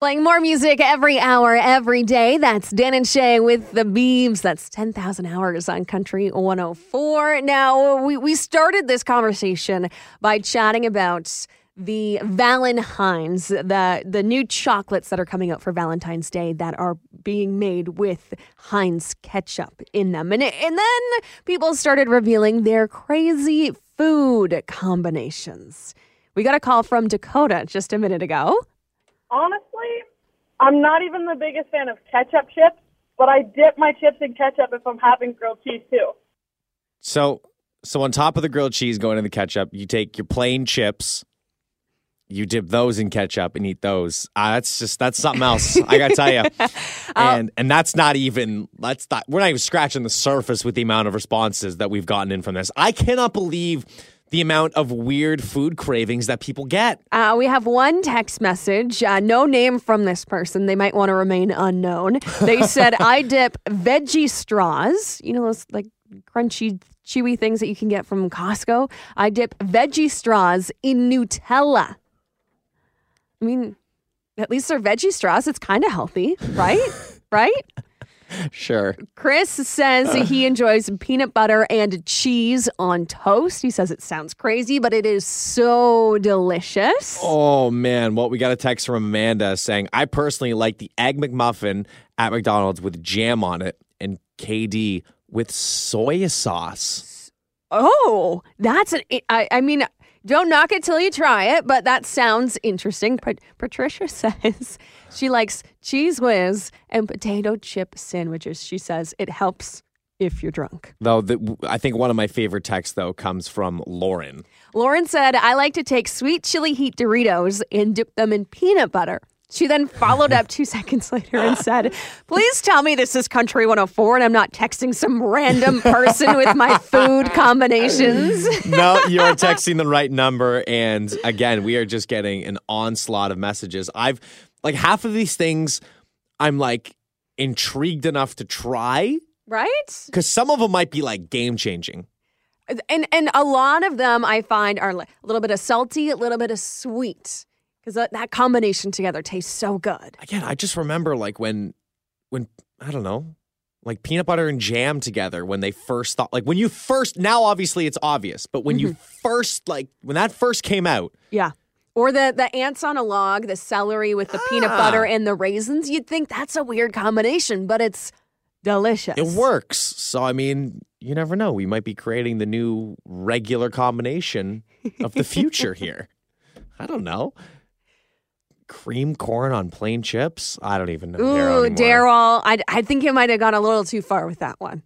Playing more music every hour, every day. That's Dan and Shay with the Beebs. That's 10,000 hours on Country 104. Now, we, we started this conversation by chatting about the Valentines, the, the new chocolates that are coming out for Valentine's Day that are being made with Heinz ketchup in them. And, and then people started revealing their crazy food combinations. We got a call from Dakota just a minute ago. Honestly, I'm not even the biggest fan of ketchup chips, but I dip my chips in ketchup if I'm having grilled cheese too. So, so on top of the grilled cheese going in the ketchup, you take your plain chips, you dip those in ketchup and eat those. Uh, that's just that's something else. I gotta tell you, and and that's not even that's not we're not even scratching the surface with the amount of responses that we've gotten in from this. I cannot believe the amount of weird food cravings that people get. Uh, we have one text message, uh, no name from this person. They might want to remain unknown. They said, I dip veggie straws, you know, those like crunchy, chewy things that you can get from Costco. I dip veggie straws in Nutella. I mean, at least they're veggie straws. It's kind of healthy, right? right? Sure. Chris says he enjoys peanut butter and cheese on toast. He says it sounds crazy, but it is so delicious. Oh man, well we got a text from Amanda saying I personally like the egg McMuffin at McDonald's with jam on it and KD with soy sauce. Oh, that's an. I, I mean, don't knock it till you try it, but that sounds interesting. Pat- Patricia says she likes Cheez Whiz and potato chip sandwiches. She says it helps if you're drunk. Though the, I think one of my favorite texts though comes from Lauren. Lauren said, I like to take sweet chili heat Doritos and dip them in peanut butter. She then followed up two seconds later and said, Please tell me this is Country 104 and I'm not texting some random person with my food combinations. no, you're texting the right number. And again, we are just getting an onslaught of messages. I've like half of these things I'm like intrigued enough to try Right? because some of them might be like game changing. And and a lot of them I find are a little bit of salty, a little bit of sweet. Because that, that combination together tastes so good. Again, I just remember like when, when, I don't know, like peanut butter and jam together when they first thought, like when you first, now obviously it's obvious, but when you mm-hmm. first, like, when that first came out, Yeah. Or the the ants on a log, the celery with the peanut ah. butter and the raisins, you'd think that's a weird combination, but it's delicious. it works. So, I mean, you never know. We might be creating the new regular combination of the future here. I don't know. Cream corn on plain chips? I don't even know. Daryl Ooh. Daryl. I, I think you might have gone a little too far with that one.